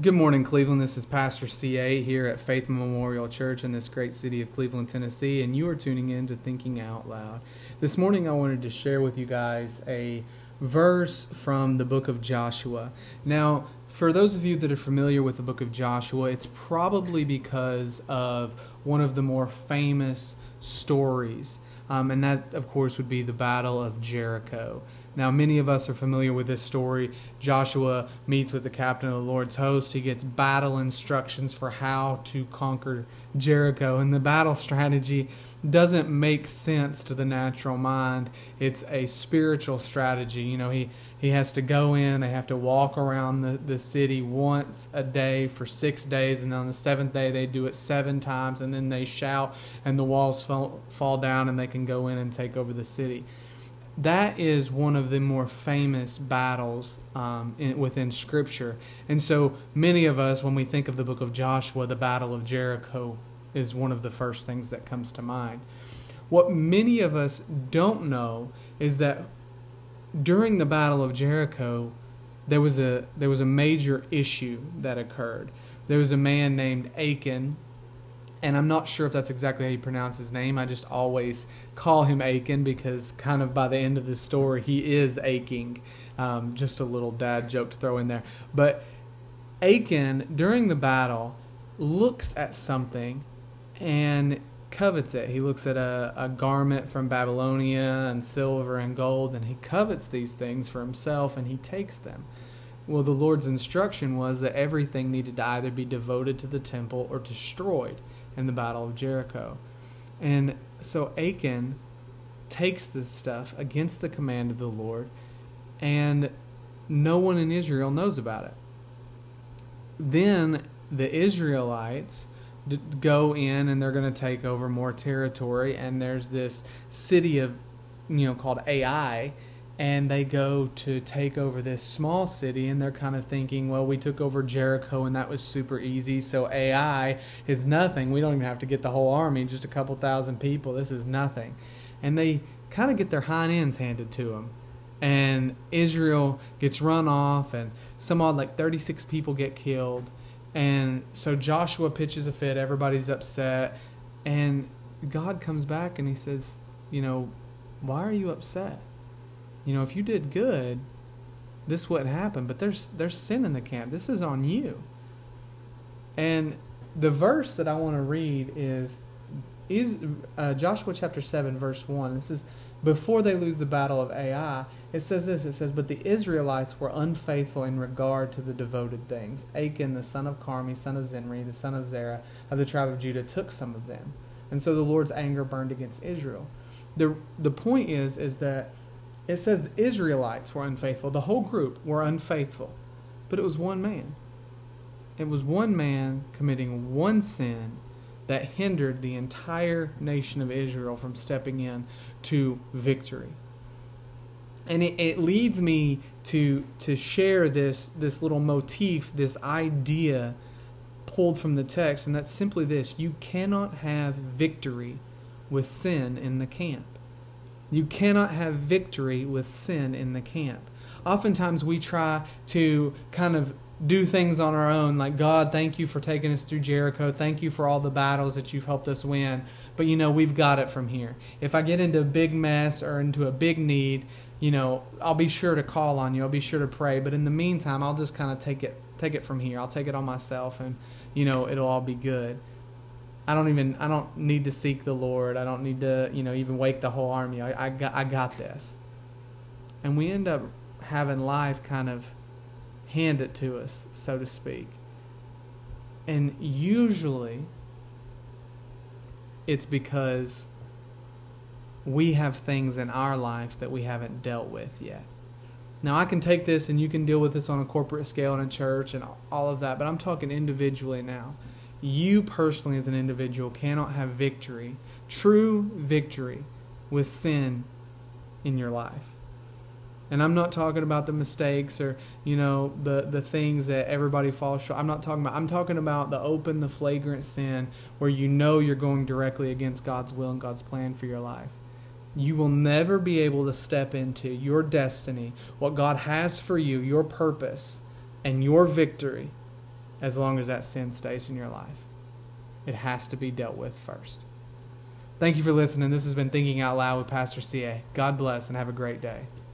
Good morning, Cleveland. This is Pastor CA here at Faith Memorial Church in this great city of Cleveland, Tennessee, and you are tuning in to Thinking Out Loud. This morning, I wanted to share with you guys a verse from the book of Joshua. Now, for those of you that are familiar with the book of Joshua, it's probably because of one of the more famous stories, um, and that, of course, would be the Battle of Jericho. Now, many of us are familiar with this story. Joshua meets with the captain of the Lord's host. He gets battle instructions for how to conquer Jericho. And the battle strategy doesn't make sense to the natural mind. It's a spiritual strategy. You know, he, he has to go in, they have to walk around the, the city once a day for six days. And on the seventh day, they do it seven times. And then they shout, and the walls fall, fall down, and they can go in and take over the city that is one of the more famous battles um, in, within Scripture. And so many of us, when we think of the book of Joshua, the Battle of Jericho is one of the first things that comes to mind. What many of us don't know is that during the Battle of Jericho, there was a there was a major issue that occurred. There was a man named Achan and I'm not sure if that's exactly how you pronounce his name. I just always call him Achan because, kind of by the end of the story, he is aching. Um, just a little dad joke to throw in there. But Achan, during the battle, looks at something and covets it. He looks at a, a garment from Babylonia and silver and gold, and he covets these things for himself and he takes them. Well, the Lord's instruction was that everything needed to either be devoted to the temple or destroyed in the Battle of Jericho. And so Achan takes this stuff against the command of the Lord, and no one in Israel knows about it. Then the Israelites go in and they're going to take over more territory, and there's this city of, you know, called Ai and they go to take over this small city and they're kind of thinking well we took over jericho and that was super easy so ai is nothing. We don't even have to get the whole army just a couple thousand people. This is nothing. And they kind of get their hind ends handed to them and israel gets run off and some odd like 36 people get killed. And so joshua pitches a fit everybody's upset and god comes back and he says you know why are you upset you know, if you did good, this wouldn't happen. But there's there's sin in the camp. This is on you. And the verse that I want to read is is uh, Joshua chapter seven verse one. This is before they lose the battle of Ai. It says this. It says, "But the Israelites were unfaithful in regard to the devoted things. Achan, the son of Carmi, son of Zimri, the son of Zerah of the tribe of Judah, took some of them, and so the Lord's anger burned against Israel." the The point is, is that it says the Israelites were unfaithful. The whole group were unfaithful. But it was one man. It was one man committing one sin that hindered the entire nation of Israel from stepping in to victory. And it, it leads me to to share this this little motif, this idea pulled from the text, and that's simply this you cannot have victory with sin in the camp. You cannot have victory with sin in the camp. Oftentimes we try to kind of do things on our own, like, God, thank you for taking us through Jericho. Thank you for all the battles that you've helped us win. But, you know, we've got it from here. If I get into a big mess or into a big need, you know, I'll be sure to call on you. I'll be sure to pray. But in the meantime, I'll just kind of take it take it from here. I'll take it on myself and, you know, it'll all be good. I don't even I don't need to seek the Lord. I don't need to you know even wake the whole army. I, I got I got this. And we end up having life kind of hand it to us, so to speak. And usually it's because we have things in our life that we haven't dealt with yet. Now, I can take this and you can deal with this on a corporate scale in a church and all of that, but I'm talking individually now you personally as an individual cannot have victory, true victory, with sin in your life. And I'm not talking about the mistakes or, you know, the, the things that everybody falls short. I'm not talking about I'm talking about the open, the flagrant sin where you know you're going directly against God's will and God's plan for your life. You will never be able to step into your destiny, what God has for you, your purpose, and your victory as long as that sin stays in your life. It has to be dealt with first. Thank you for listening. This has been Thinking Out Loud with Pastor CA. God bless and have a great day.